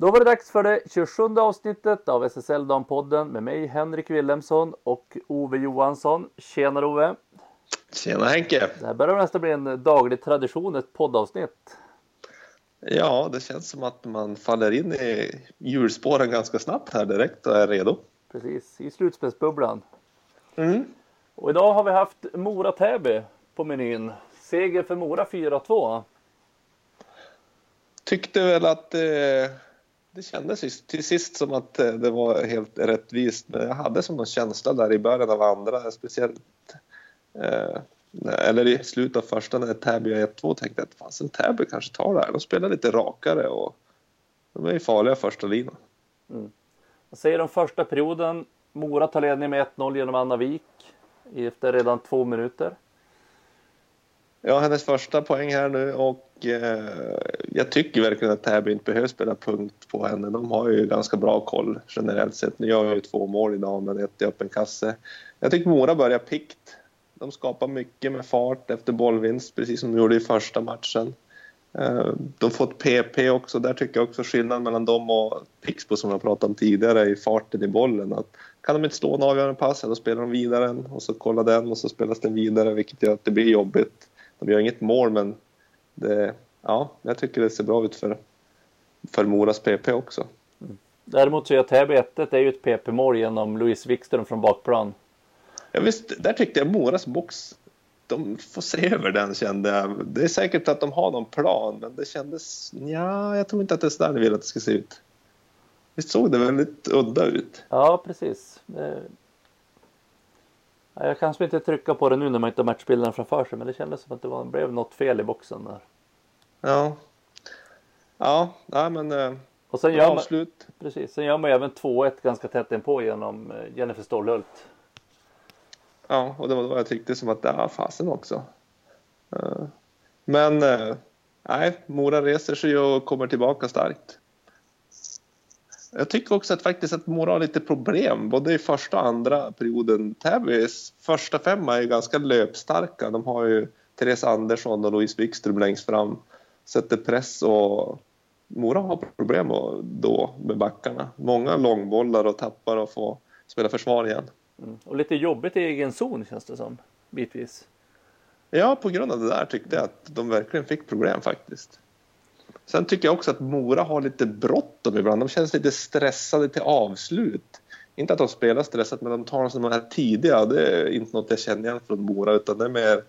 Då var det dags för det 27 avsnittet av SSL Dampodden med mig Henrik Wilhelmsson och Ove Johansson. Tjenare Ove! Tjena Henke! Det här börjar nästan bli en daglig tradition, ett poddavsnitt. Ja, det känns som att man faller in i hjulspåren ganska snabbt här direkt och är redo. Precis, i slutspelsbubblan. Mm. Och idag har vi haft Mora-Täby på menyn. Seger för Mora 4-2. Tyckte väl att eh, det kändes till sist som att eh, det var helt rättvist. Men jag hade som någon känsla där i början av andra, speciellt eh, eller i slutet av första när Täby 1-2 tänkte jag att fasen Täby kanske tar det här. De spelar lite rakare och de är ju farliga första linan. Mm. Vad säger de första perioden? Mora tar ledning med 1-0 genom Anna Wik efter redan två minuter. Ja, hennes första poäng här nu och Eh, jag tycker verkligen att Täby inte behöver spela punkt på henne. De har ju ganska bra koll generellt sett. Nu gör jag ju två mål idag men ett i öppen kasse. Jag tycker Mora börjar pikt. De skapar mycket med fart efter bollvinst precis som de gjorde i första matchen. Eh, de får ett PP också. Där tycker jag också skillnaden mellan dem och Pixbo som jag pratade om tidigare i farten i bollen. Att kan de inte slå en avgörande pass, då spelar de vidare den och så kollar den och så spelas den vidare vilket gör att det blir jobbigt. De gör inget mål men det, ja, jag tycker det ser bra ut för, för Moras PP också. Mm. Däremot så är Täby 1 det är ju ett PP-mål genom Louise Wikström från bakplan. Ja, visst, där tyckte jag Moras box, de får se över den kände jag. Det är säkert att de har någon plan men det kändes, ja, jag tror inte att det är så där ni vill att det ska se ut. Visst såg det väldigt udda ut? Ja, precis. Det... Jag kanske inte trycka på det nu när man inte har matchbilden framför sig men det kändes som att det var, blev något fel i boxen där. Ja. Ja, nej men eh, och sen gör man, avslut. Precis, sen gör man även 2-1 ganska tätt inpå genom eh, Jennifer Stålhult. Ja, och det var då jag tyckte som att, ja fasen också. Eh, men nej, Mora reser sig och kommer tillbaka starkt. Jag tycker också att faktiskt att Mora har lite problem både i första och andra perioden. Täbys första femma är ju ganska löpstarka. De har ju Therese Andersson och Louise Wikström längst fram. Sätter press och Mora har problem då med backarna. Många långbollar och tappar och får spela försvar igen. Mm. Och lite jobbigt i egen zon känns det som, bitvis. Ja, på grund av det där tyckte jag att de verkligen fick problem faktiskt. Sen tycker jag också att Mora har lite bråttom ibland. De känns lite stressade till avslut. Inte att de spelar stressat, men de tar som de här tidiga. Det är inte något jag känner igen från Mora, utan det är mer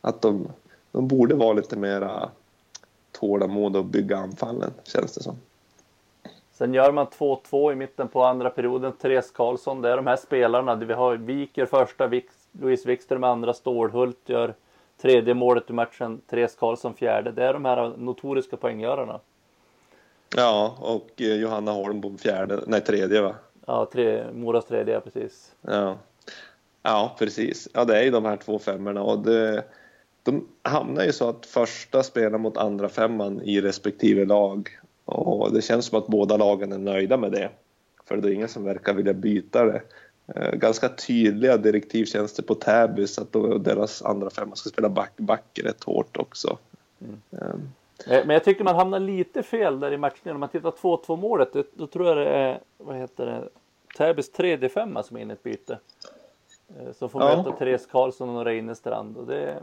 att de, de borde vara lite mera tålamod och bygga anfallen, känns det som. Sen gör man 2-2 i mitten på andra perioden. Therese Karlsson, det är de här spelarna. Vi har Viker första, Louise Wikström andra, Stålhult gör Tredje målet i matchen, Therese Karlsson fjärde. Det är de här notoriska poänggörarna. Ja, och eh, Johanna Holmbom fjärde, nej tredje va? Ja, tre, Moras tredje, precis. Ja. ja, precis. Ja, det är ju de här två femmorna och det, de hamnar ju så att första spelar mot andra femman i respektive lag och det känns som att båda lagen är nöjda med det. För det är ingen som verkar vilja byta det. Eh, ganska tydliga direktiv känns det på Täby så att då deras andra femma ska spela back-back rätt hårt också. Mm. Um. Men jag tycker man hamnar lite fel där i matchen. Om man tittar 2-2 målet då tror jag det är vad heter det, Täbys tredje femma som är inne i ett byte. Eh, som får ja. möta Therese Karlsson och Reinestrand. Och det,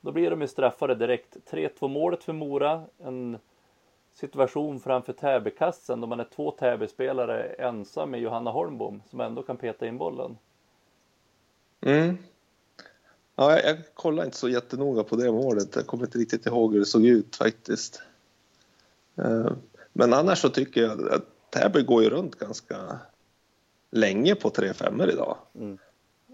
då blir de ju straffade direkt. 3-2 målet för Mora. En situation framför Täbykassen då man är två Täbyspelare ensam med Johanna Holmbom som ändå kan peta in bollen. Mm. Ja, jag, jag kollar inte så jättenoga på det målet. Jag kommer inte riktigt ihåg hur det såg ut faktiskt. Eh, men annars så tycker jag att Täby går ju runt ganska länge på 3-5 idag. Mm.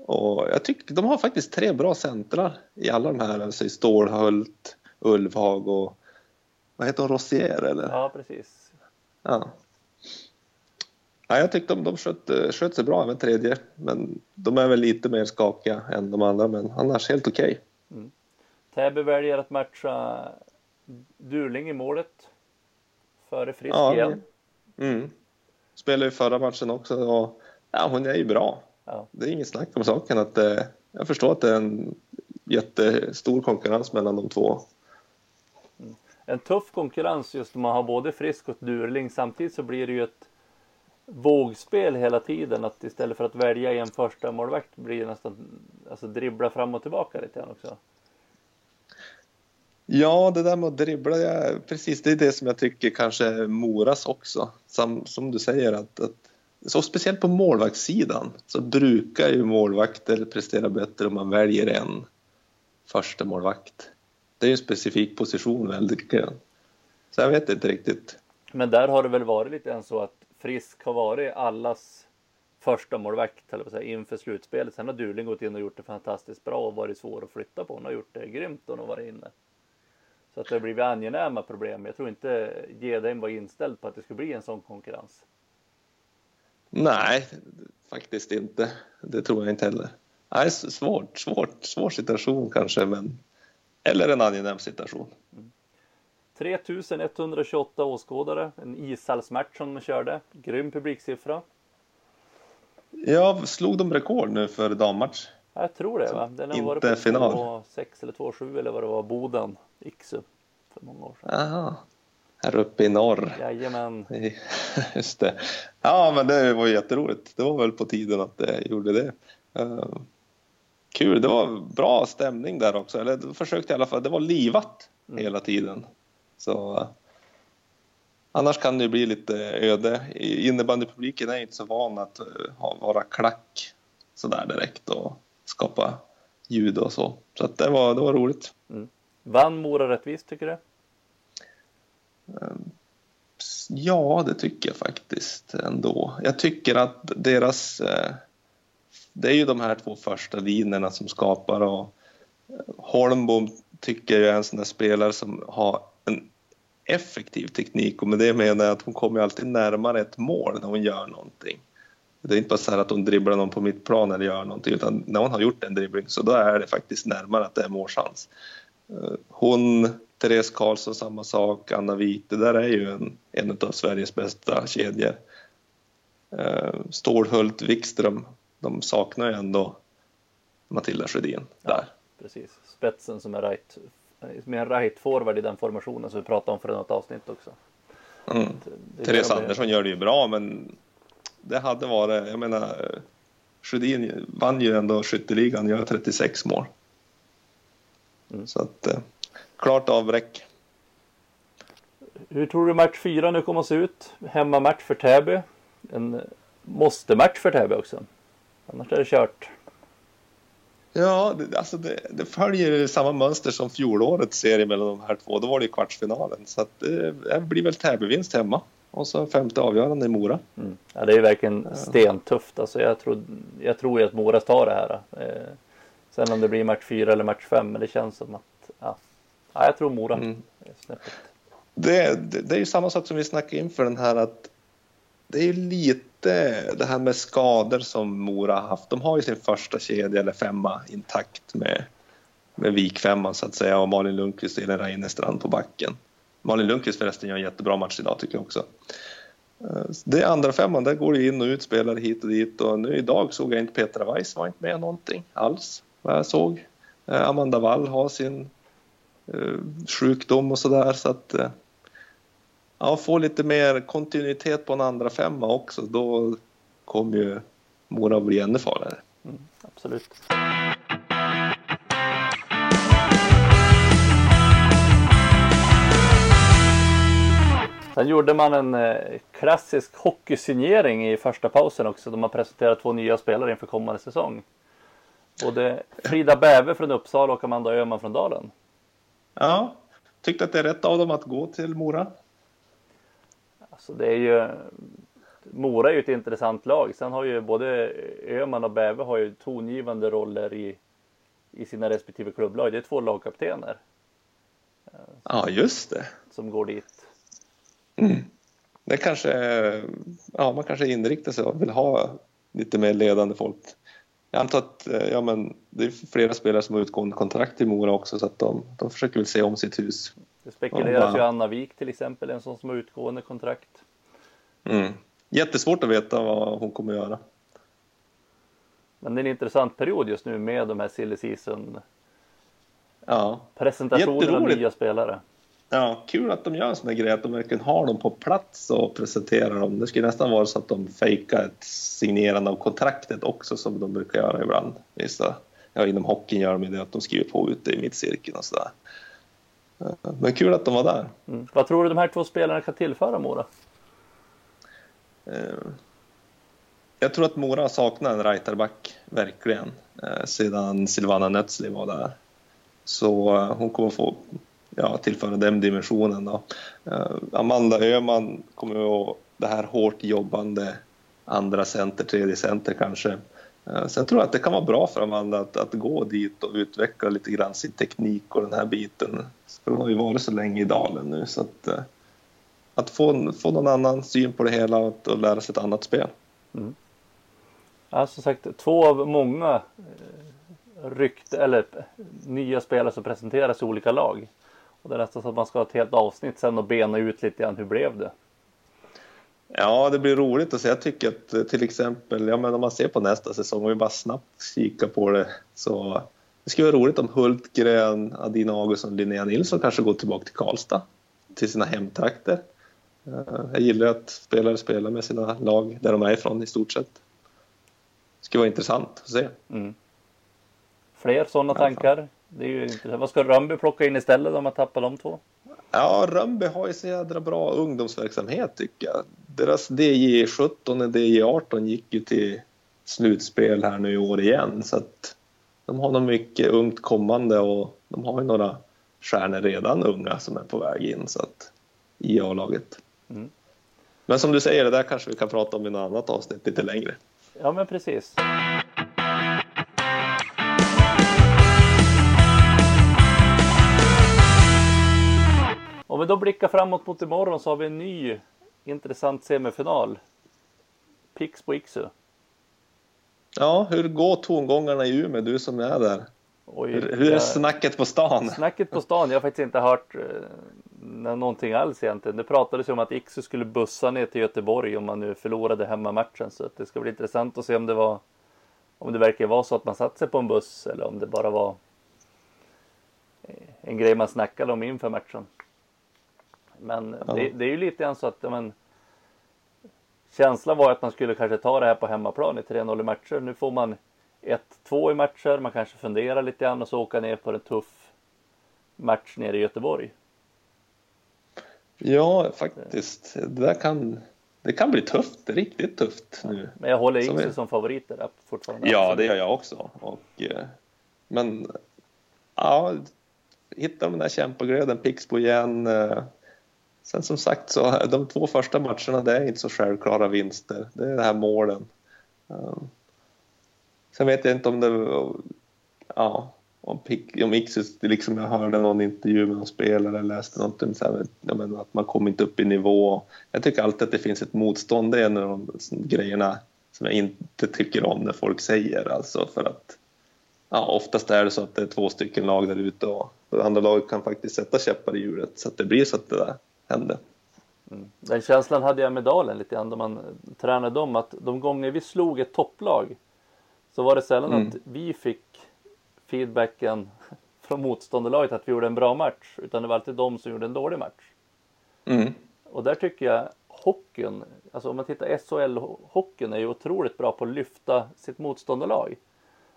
Och jag tycker de har faktiskt tre bra centrar i alla de här, alltså i Stålhult, Ulvhag och vad heter hon, Rossier eller? Ja, precis. Ja. Ja, jag tyckte de, de sköt, sköt sig bra även tredje, men de är väl lite mer skakiga än de andra, men annars helt okej. Okay. Mm. Täby väljer att matcha Durling i målet före Frisk ja, igen. Mm. Spelade ju förra matchen också och ja, hon är ju bra. Ja. Det är inget snack om saken. Att, eh, jag förstår att det är en jättestor konkurrens mellan de två en tuff konkurrens just när man har både Frisk och Durling. Samtidigt så blir det ju ett vågspel hela tiden. Att istället för att välja en första målvakt blir det nästan alltså dribbla fram och tillbaka lite grann också. Ja, det där med att dribbla, ja, precis det är det som jag tycker kanske Moras också. Som, som du säger att, att så speciellt på målvaktssidan så brukar ju målvakter prestera bättre om man väljer en första målvakt. Det är en specifik position väldigt grann. Så jag vet inte riktigt. Men där har det väl varit lite än så att Frisk har varit allas första målvakt eller säga, inför slutspelet. Sen har Durling gått in och gjort det fantastiskt bra och varit svår att flytta på. Hon har gjort det grymt hon har varit inne. Så att det har blivit angenäma problem. Jag tror inte Gedheim var inställd på att det skulle bli en sån konkurrens. Nej, faktiskt inte. Det tror jag inte heller. Nej, svårt, svårt, svår situation kanske, men eller en angenäm situation. Mm. 3128 åskådare, en ishallsmatch som de körde. Grym publiksiffra. Ja, slog de rekord nu för dammatch? Jag tror det. Va? Den har inte varit på final. 6 eller 2,7 eller vad det var, Boden, Iksu, för många år sedan. Aha. Här uppe i norr. Jajamän. Just det. Ja, men det var jätteroligt. Det var väl på tiden att det gjorde det. Kul, det var bra stämning där också. Eller försökte i alla fall. Det var livat mm. hela tiden. Så Annars kan det bli lite öde. Innebandypubliken är inte så van att uh, vara klack sådär direkt och skapa ljud och så. Så det, var, det var roligt. Mm. Vann Mora rättvist tycker du? Ehm, ja, det tycker jag faktiskt ändå. Jag tycker att deras... Det är ju de här två första linjerna som skapar och eh, Holmbom tycker jag är en sån där spelare som har en effektiv teknik och med det menar jag att hon kommer alltid närmare ett mål när hon gör någonting. Det är inte bara så att hon dribblar någon på mittplan eller gör någonting utan när hon har gjort en dribbling så då är det faktiskt närmare att det är målchans. Eh, hon Therese Karlsson samma sak, Anna Wik, det där är ju en, en av Sveriges bästa kedjor. Eh, Stålhult, Wikström, de saknar ju ändå Matilda Sjödin ja, där. Precis, spetsen som är right, med en right forward i den formationen som vi pratade om för något avsnitt också. Mm. Therese Andersson gör det ju bra men det hade varit, jag menar Sjödin vann ju ändå skytteligan, gör 36 mål. Mm. Så att eh, klart avbräck. Hur tror du match fyra nu kommer att se ut? Hemmamatch för Täby. En måste-match för Täby också. Annars är det kört. Ja, det, alltså det, det följer samma mönster som fjolårets serie mellan de här två. Då var det kvartsfinalen. Så att det, det blir väl Täby-vinst hemma. Och så femte avgörande i Mora. Mm. Ja, det är verkligen stentufft. Alltså jag, tror, jag tror ju att Mora tar det här. Eh, sen om det blir match fyra eller match fem, men det känns som att ja, Ja, jag tror Mora. Mm. Det, det, det, är ju samma sak som vi snackade inför den här att det är ju lite det här med skador som Mora har haft. De har ju sin första kedja eller femma intakt med, med vikfemman så att säga och Malin Lundqvist och Elin Reinestrand på backen. Malin Lundqvist förresten gör en jättebra match idag tycker jag också. Eh, det är andra femman, där går det in och ut spelare hit och dit och nu idag såg jag inte Petra Weiss var inte med någonting alls vad jag såg. Eh, Amanda Wall har sin eh, sjukdom och sådär. Så att ja, få lite mer kontinuitet på en andra femma också. Då kommer ju Mora bli ännu farligare. Mm, absolut. Sen gjorde man en eh, klassisk hockeysignering i första pausen också. De har presenterat två nya spelare inför kommande säsong. Både Frida Bäve från Uppsala och Amanda Öhman från Dalen. Ja, tyckte att det är rätt av dem att gå till Mora? Alltså det är ju Mora är ju ett intressant lag. Sen har ju både Öhman och Bäve har ju tongivande roller i, i sina respektive klubblag. Det är två lagkaptener. Ja, just det. Som går dit. Mm. Det kanske, ja, man kanske inriktar sig och vill ha lite mer ledande folk jag antar att eh, ja, men det är flera spelare som har utgående kontrakt i Mora också så att de, de försöker väl se om sitt hus. Det spekuleras ju Anna Wik till exempel, en sån som har utgående kontrakt. Mm. Jättesvårt att veta vad hon kommer att göra. Men det är en intressant period just nu med de här silly season ja. presentationerna av nya spelare. Ja, kul att de gör en sån där grej, att de verkligen har dem på plats och presenterar dem. Det skulle nästan vara så att de fejkar ett signerande av kontraktet också som de brukar göra ibland. Vissa, ja, inom hockeyn gör de det att de skriver på ute i mittcirkeln och sådär. Men kul att de var där. Mm. Vad tror du de här två spelarna kan tillföra Mora? Eh, jag tror att Mora saknar en rightback, verkligen, eh, sedan Silvana Nötzli var där. Så eh, hon kommer få ja, tillföra den dimensionen. Då. Amanda Öhman kommer att det här hårt jobbande andra center, tredje center kanske. Eh, sen tror jag att det kan vara bra för Amanda att, att gå dit och utveckla lite grann sin teknik och den här biten. För hon har ju varit så länge i dalen nu så att, eh, att få, få någon annan syn på det hela och, och lära sig ett annat spel. Mm. Ja, som sagt, två av många eh, rykte eller nya spelare som presenteras i olika lag. Och det är nästan så att man ska ha ett helt avsnitt sen och bena ut lite grann hur blev det? Ja, det blir roligt att se. Jag tycker att eh, till exempel, ja men om man ser på nästa säsong, och vi bara snabbt kikar på det så det skulle vara roligt om Hultgren, Adina Augustsson och Linnea Nilsson kanske går tillbaka till Karlstad, till sina hemtrakter. Eh, jag gillar att spelare spelar med sina lag där de är ifrån i stort sett Det skulle vara intressant att se. Mm. Fler sådana tankar? Det är ju intressant. Vad ska Rönnby plocka in istället om man tappar de två? Ja, Rönnby har ju så jädra bra ungdomsverksamhet tycker jag. Deras DJ17 och DJ18 gick ju till slutspel här nu i år igen så att de har nog mycket ungt kommande och de har ju några stjärnor redan unga som är på väg in så att i A-laget. Mm. Men som du säger, det där kanske vi kan prata om i något annat avsnitt lite längre. Ja, men precis. Vi då blickar framåt mot imorgon så har vi en ny intressant semifinal. Pixbo Iksu. Ja, hur går tongångarna i Umeå, du som är där? Oj, hur, hur är snacket på stan? Snacket på stan, jag har faktiskt inte hört eh, någonting alls egentligen. Det pratades ju om att Iksu skulle bussa ner till Göteborg om man nu förlorade hemmamatchen. Så det ska bli intressant att se om det var om det verkar vara så att man satt sig på en buss eller om det bara var eh, en grej man snackade om inför matchen. Men ja. det, det, är ju lite grann så att men, känslan var att man skulle kanske ta det här på hemmaplan i 3-0 i matcher. Nu får man 1-2 i matcher, man kanske funderar lite grann och så åka ner på en tuff match nere i Göteborg. Ja, faktiskt. Det där kan, det kan bli tufft, riktigt tufft nu. Men jag håller Ixu som, som favoriter fortfarande. Ja, det gör jag också. Och, eh, men ja, hitta den där kämpaglöden, Pixbo igen. Sen som sagt så de två första matcherna det är inte så självklara vinster. Det är de här målen. Um, sen vet jag inte om det... Ja, om, om Ixus, liksom jag hörde någon intervju med någon spelare, läste någonting så här, menar, att man kommer inte upp i nivå. Jag tycker alltid att det finns ett motstånd, det är en av de grejerna som jag inte tycker om när folk säger alltså för att ja, oftast är det så att det är två stycken lag där ute och det andra laget kan faktiskt sätta käppar i hjulet så att det blir så att det där händer. Mm. Den känslan hade jag med Dalen lite grann då man tränade dem att de gånger vi slog ett topplag så var det sällan mm. att vi fick feedbacken från motståndarlaget att vi gjorde en bra match. Utan det var alltid de som gjorde en dålig match. Mm. Och där tycker jag hockeyn, alltså om man tittar SHL-hockeyn är ju otroligt bra på att lyfta sitt motståndarlag.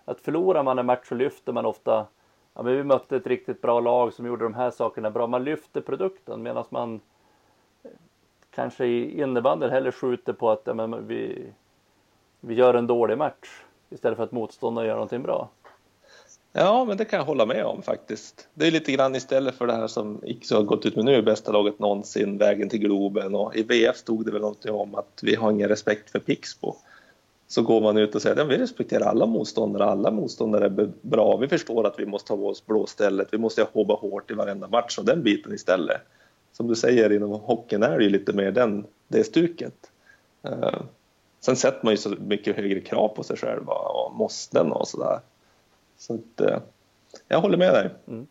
Att förlorar man en match så lyfter man ofta, ja men vi mötte ett riktigt bra lag som gjorde de här sakerna bra. Man lyfter produkten medan man eh, kanske i innebandyn hellre skjuter på att ja, men vi, vi gör en dålig match istället för att motståndaren gör någonting bra. Ja, men det kan jag hålla med om faktiskt. Det är lite grann istället för det här som Iksu har gått ut med nu, bästa laget någonsin, vägen till Globen och i VF stod det väl någonting om att vi har ingen respekt för Pixbo. Så går man ut och säger att vi respekterar alla motståndare, alla motståndare är bra, vi förstår att vi måste ha oss blåstället, vi måste jobba hårt i varenda match och den biten istället. Som du säger inom hockeyn är det ju lite mer den, det stuket. Uh, sen sätter man ju så mycket högre krav på sig själv och måsten och sådär. Så att, uh, jag håller med dig. Mm.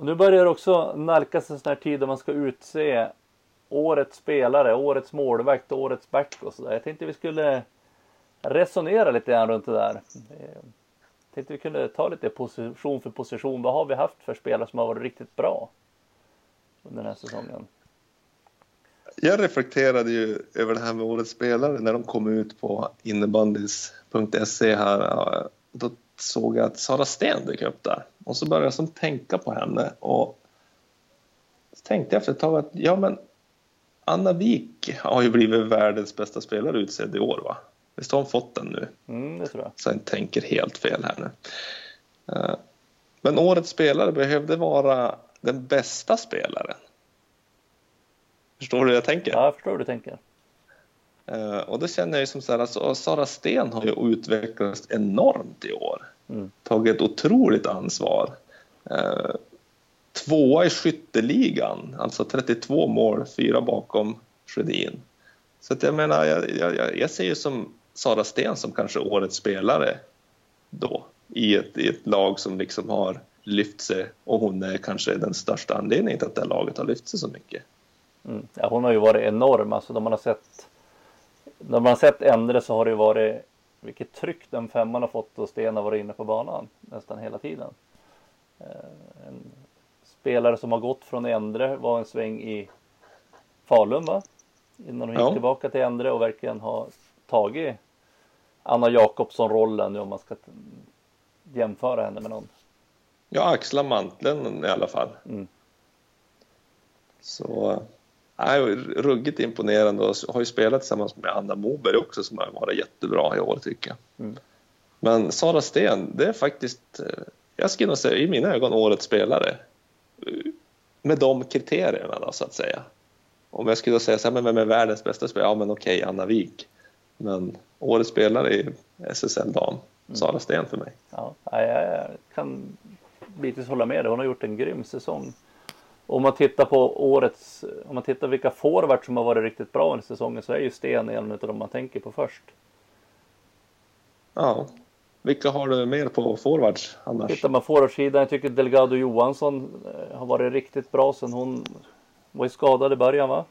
Och nu börjar det också nalkas en sån här tid då man ska utse årets spelare, årets målvakt, årets back och sådär. Jag tänkte vi skulle resonera lite grann runt det där. Jag tänkte vi kunde ta lite position för position. Vad har vi haft för spelare som har varit riktigt bra under den här säsongen? Jag reflekterade ju över det här med årets spelare när de kom ut på innebandys.se här. Då såg jag att Sara Sten dök upp där och så började jag som tänka på henne och så tänkte jag efter ett tag att ja men Anna Wik har ju blivit världens bästa spelare utsedd i år va? Visst har hon fått den nu? Mm, det tror jag. Så jag tänker helt fel här nu. Eh, men årets spelare behövde vara den bästa spelaren. Förstår du hur jag tänker? Ja, jag förstår hur du tänker. Uh, och då känner jag som så här, alltså, Sara Sten har ju utvecklats enormt i år. Mm. Tagit ett otroligt ansvar. Uh, tvåa i skytteligan, alltså 32 mål, fyra bakom Sjödin. Så att jag menar, jag, jag, jag ser ju som Sara Sten som kanske årets spelare då i ett, i ett lag som liksom har lyft sig och hon är kanske den största anledningen till att det här laget har lyft sig så mycket. Mm. Ja, hon har ju varit enorm, alltså när man har sett när man sett Endre så har det ju varit vilket tryck den femman har fått och Sten har varit inne på banan nästan hela tiden. Eh, en spelare som har gått från Endre var en sväng i Falun va? Innan hon gick ja. tillbaka till Endre och verkligen har tagit Anna Jakobsson-rollen nu om man ska jämföra henne med någon. Ja, axla manteln i alla fall. Mm. Så Nej, ruggigt imponerande och har ju spelat tillsammans med Anna Moberg också som har varit jättebra i år tycker jag. Mm. Men Sara Sten, det är faktiskt, eh, jag skulle nog säga i mina ögon årets spelare. Med de kriterierna då så att säga. Om jag skulle säga så här, men vem är världens bästa spelare? Ja men okej, Anna Wik. Men årets spelare i SSL-dam, mm. Sara Sten för mig. Ja, jag kan bitvis hålla med dig. Hon har gjort en grym säsong. Om man tittar på årets, om man tittar vilka forwards som har varit riktigt bra under säsongen så är ju Sten en av de man tänker på först. Ja, vilka har du mer på forwards annars? Tittar man forwardsidan, jag tycker Delgado Johansson eh, har varit riktigt bra sen hon var ju skadad i början va?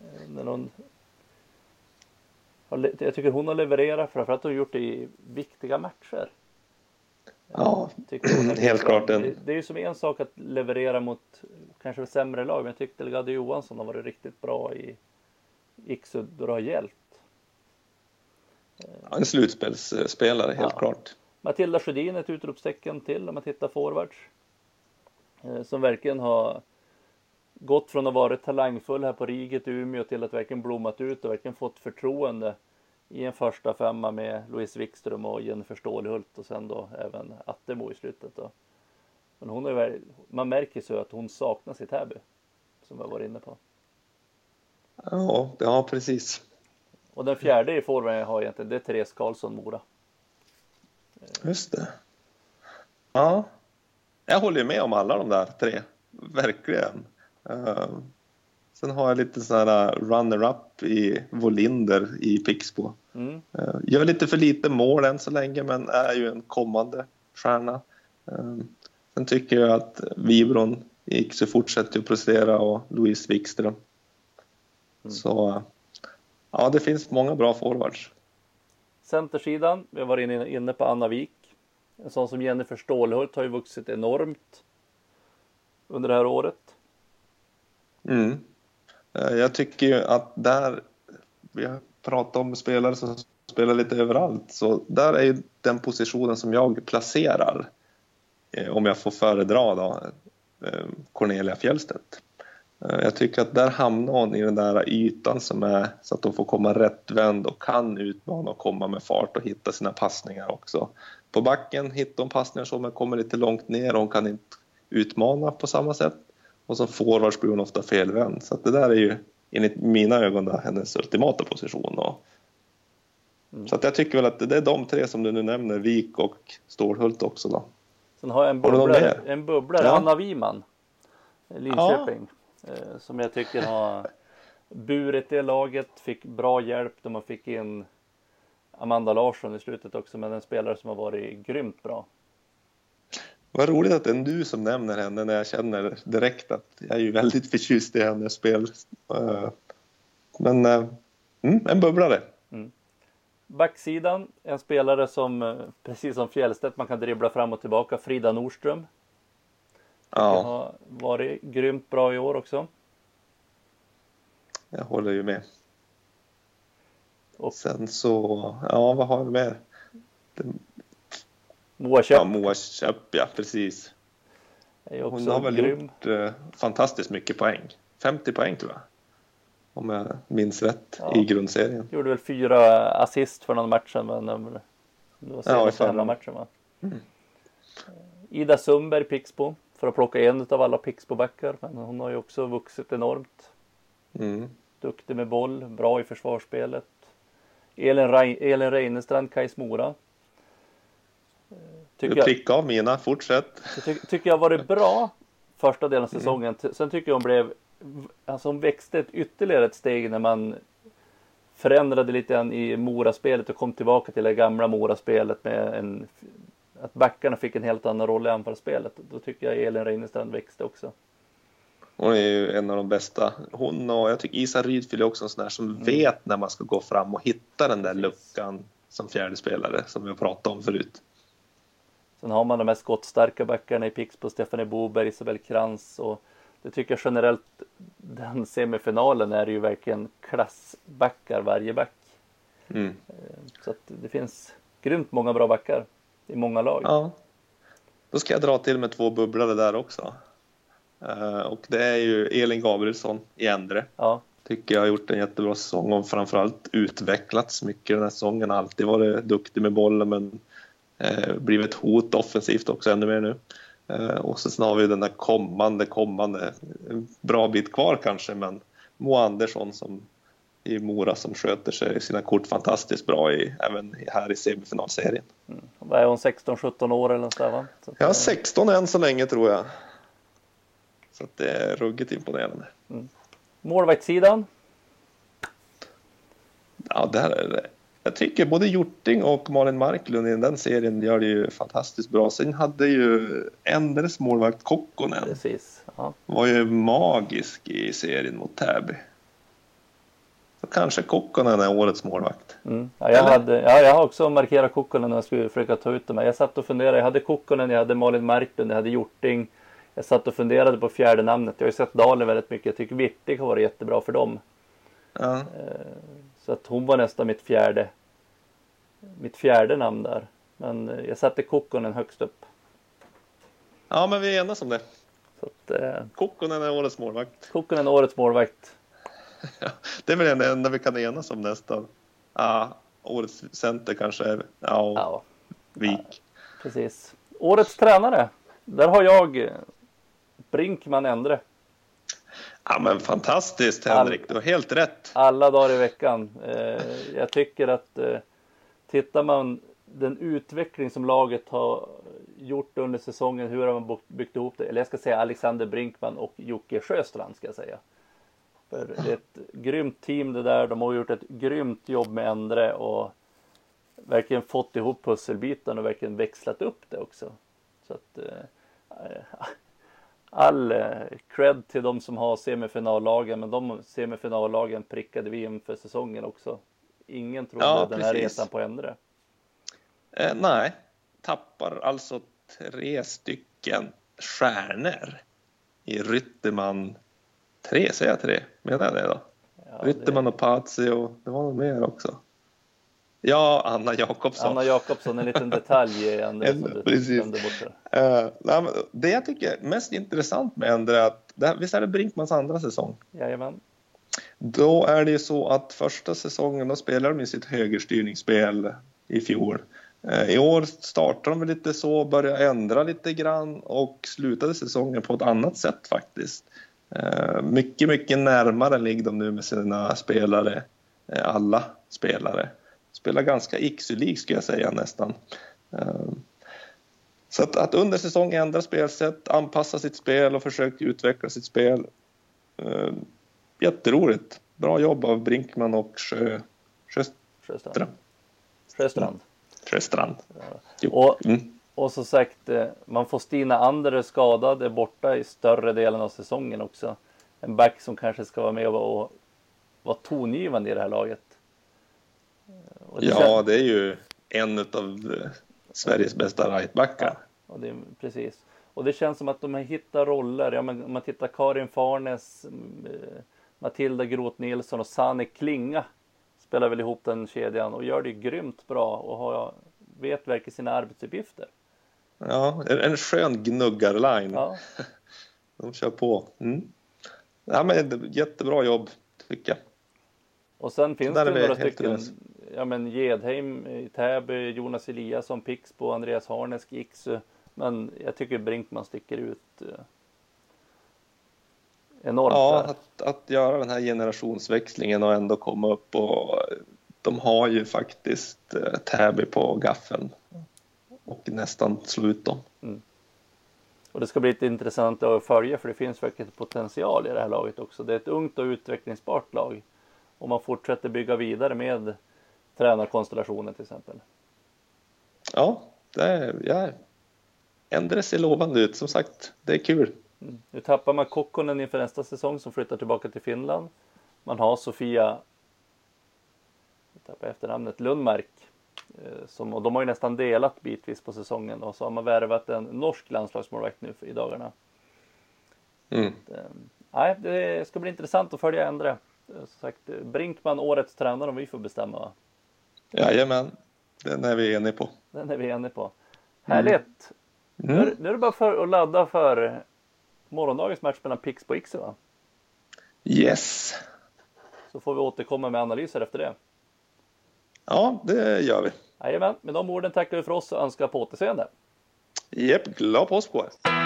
Eh, när hon... Jag tycker hon har levererat framförallt har hon gjort det i viktiga matcher. Ja, helt klart. En... Det, det, är ju som en sak att leverera mot kanske sämre lag, men jag tyckte Delgado Johansson har varit riktigt bra i Iksu då det har hjälpt. Ja, en slutspelsspelare, helt ja. klart. Matilda Sjödin ett utropstecken till om man tittar forwards. Eh, som verkligen har gått från att vara talangfull här på Riget i Umeå till att verkligen blommat ut och verkligen fått förtroende i en första femma med Louise Wikström och Jennifer Stålhult och sen då även Attemo i slutet. Då. Men hon är, man märker så att hon saknas i Täby. Som jag var inne på. Ja, ja precis. Och den fjärde i forwarden jag har egentligen, det är Therese Karlsson, Mora. Just det. Ja, jag håller med om alla de där tre. Verkligen. Uh, sen har jag lite sådana runner-up i Volinder i Pixbo. Mm. Uh, gör lite för lite mål än så länge, men är ju en kommande stjärna. Sen tycker jag att Vibron gick så fortsätter att prestera och Louise Wikström. Mm. Så ja, det finns många bra forwards. Centersidan, vi har varit inne, inne på Anna Wik. En sån som Jennifer Stålhult har ju vuxit enormt under det här året. Mm. Eh, jag tycker ju att där, vi har pratat om spelare som spelar lite överallt, så där är ju den positionen som jag placerar om jag får föredra då, eh, Cornelia Fjellstedt. Eh, jag tycker att där hamnar hon i den där ytan som är så att hon får komma rättvänd och kan utmana och komma med fart och hitta sina passningar också. På backen hittar hon passningar som kommer lite långt ner och hon kan inte utmana på samma sätt. Och som forwards blir hon ofta felvänd. Så det där är ju enligt mina ögon då, hennes ultimata position. Och, mm. Så att jag tycker väl att det är de tre som du nu nämner, Vik och Stålhult också då. Sen har jag en bubblare, en bubblare ja. Anna Wiman, Linköping, ja. Eh, som jag tycker har burit det laget, fick bra hjälp då man fick in Amanda Larsson i slutet också, men en spelare som har varit grymt bra. Vad roligt att det är du som nämner henne när jag känner direkt att jag är ju väldigt förtjust i hennes spel. Eh, men eh, mm, en bubblare. Backsidan, en spelare som eh, precis som Fjällstedt man kan dribbla fram och tillbaka, Frida Nordström. Ja. Har varit grymt bra i år också. Jag håller ju med. Och sen så, ja vad har vi mer? Moa Köpp. Ja, Moa Köpp, ja precis. Hon har väl grym. gjort eh, fantastiskt mycket poäng. 50 poäng tror jag. Om jag minns rätt ja. i grundserien. Gjorde väl fyra assist för någon match sedan. Men det var senaste ja, matchen va? Mm. Ida Sundberg, Pixbo. För att plocka en av alla Pixbo-backar. Men hon har ju också vuxit enormt. Mm. Duktig med boll, bra i försvarsspelet. Elin, Re Elin Reinestrand, Kajs Mora. Tycker du prickade av mina, fortsätt. Ty tycker jag varit bra första delen av mm. säsongen. Mm. Sen tycker jag hon blev, alltså hon växte ett, ytterligare ett steg när man förändrade lite grann i Moraspelet och kom tillbaka till det gamla Moraspelet med en att backarna fick en helt annan roll i anfallsspelet. Då tycker jag Elin Reinestrand växte också. Hon är ju en av de bästa. Hon och jag tycker Isa Rydfil är också en sån där som mm. vet när man ska gå fram och hitta den där luckan som fjärde spelare som vi har pratat om förut. Sen har man de mest skottstarka backarna i Pixbo, Stefanie Boberg, Isabel Krantz och det tycker jag generellt den semifinalen är ju verkligen klassbackar varje back. Mm. Eh, så att det finns grymt många bra backar i många lag. Ja. Då ska jag dra till med två bubblare där också. Uh, och det är ju Elin Gabrielsson i Endre. Ja. Tycker jag har gjort en jättebra säsong och framförallt utvecklats mycket den här säsongen. Alltid varit duktig med bollen men uh, blivit hot offensivt också ännu mer nu. Uh, och sen har vi den där kommande, kommande, bra bit kvar kanske men Mo Andersson som i Mora som sköter sig sina kort fantastiskt bra i, även här i semifinalserien. Mm. Vad är hon, 16-17 år eller något där va? Ja, 16 än så länge tror jag. Så det är ruggigt imponerande. Mm. Målvaktssidan? Ja, där är det. Jag tycker både Hjorting och Malin Marklund i den serien gör det ju fantastiskt bra. Sen hade ju Endres målvakt Kokkonen. Precis. Ja. Var ju magisk i serien mot Täby. Så kanske Kokkonen är årets målvakt. Mm. Ja, jag, hade, ja, jag har också markerat Kokkonen när jag skulle försöka ta ut dem. Jag satt och funderade. Jag hade Kokkonen, jag hade Malin Marklund, jag hade Hjorting. Jag satt och funderade på fjärde namnet. Jag har ju sett Dalen väldigt mycket. Jag tycker Virtig har varit jättebra för dem. Ja. Eh, så att hon var nästan mitt fjärde mitt fjärde namn där. Men eh, jag satte Kokkonen högst upp. Ja, men vi är enas om det. Så att, eh, Kokkonen är årets målvakt. Kokkonen är årets målvakt. det är väl det enda vi kan enas om nästan. Ja, årets center kanske är ja, ja. Vik. Ja, precis. Årets tränare. Där har jag Brinkman Endre. Ja men fantastiskt Henrik, All, du har helt rätt. Alla dagar i veckan. Eh, jag tycker att eh, tittar man den utveckling som laget har gjort under säsongen, hur har man byggt ihop det? Eller jag ska säga Alexander Brinkman och Jocke Sjöstrand ska jag säga. För det är ett grymt team det där. De har gjort ett grymt jobb med Endre och verkligen fått ihop pusselbitarna och verkligen växlat upp det också. Så att eh, all eh, cred till de som har semifinallagen, men de semifinallagen prickade vi inför säsongen också. Ingen trodde ja, den här resan på Endre. Eh, nej, tappar alltså tre stycken stjärnor i Rytterman. Tre, säger jag tre? Menar jag det då? Ja, Rytterman det... och Pazio, det var nog mer också. Ja, Anna Jakobsson. Anna Jakobsson, en liten detalj i Endre som du glömde bort. Uh, det jag tycker är mest intressant med Endre är att, det här, visst är det Brinkmans andra säsong? Jajamän. Då är det ju så att första säsongen då spelar de sitt högerstyrningsspel i fjol. Uh, I år startar de lite så, börjar ändra lite grann och slutade säsongen på ett annat sätt faktiskt. Uh, mycket, mycket närmare ligger de nu med sina spelare, alla spelare spelar ganska yxelig skulle jag säga nästan. Ehm, så att, att under säsong ändra spelsätt, anpassa sitt spel och försöka utveckla sitt spel. Ehm, jätteroligt. Bra jobb av Brinkman och Sjö, Sjöstrand. Sjöstrand. Sjöstrand. Ja. Och, mm. och så sagt, eh, man får Stina Ander skadad, är borta i större delen av säsongen också. En back som kanske ska vara med och vara tongivande i det här laget. Det ja, känns... det är ju en av eh, Sveriges bästa rightbackar. Ja, det är, precis. Och det känns som att de har hittat roller. Ja, men om man tittar Karin Farnes, mm, eh, Matilda Groth Nilsson och Sanne Klinga spelar väl ihop den kedjan och gör det grymt bra och har, vet verkligen sina arbetsuppgifter. Ja, en skön gnuggarline. Ja. De kör på. Mm. Ja, men jättebra jobb tycker jag. Och sen finns det några stycken. Ja, men Gedheim i Täby, Jonas Eliasson, Pixbo, Andreas Harnesk, Iksu. Men jag tycker Brinkman sticker ut eh, enormt. Ja, att, att göra den här generationsväxlingen och ändå komma upp och de har ju faktiskt eh, Täby på gaffeln och nästan slå ut dem. Mm. Och det ska bli lite intressant att följa för det finns verkligen potential i det här laget också. Det är ett ungt och utvecklingsbart lag. Om man fortsätter bygga vidare med tränarkonstellationen till exempel. Ja, det ja, ändra ser lovande ut. Som sagt, det är kul. Mm. Nu tappar man Kokkonen inför nästa säsong som flyttar tillbaka till Finland. Man har Sofia, tappar efternamnet, Lundmark. Eh, som, och de har ju nästan delat bitvis på säsongen och så har man värvat en norsk landslagsmålvakt nu i dagarna. Mm. Det, eh, nej, det ska bli intressant att följa Endre. Eh, som sagt, Brinkman årets tränare om vi får bestämma va? Jajamän, den är vi eniga på. Den är vi eniga på. Härligt! Mm. Nu, nu, är det bara för att ladda för morgondagens match mellan Pix på Ixie va? Yes! Så får vi återkomma med analyser efter det. Ja, det gör vi. Jajamän, med de orden tackar vi för oss och önskar på återseende. Japp, glad påsk på er!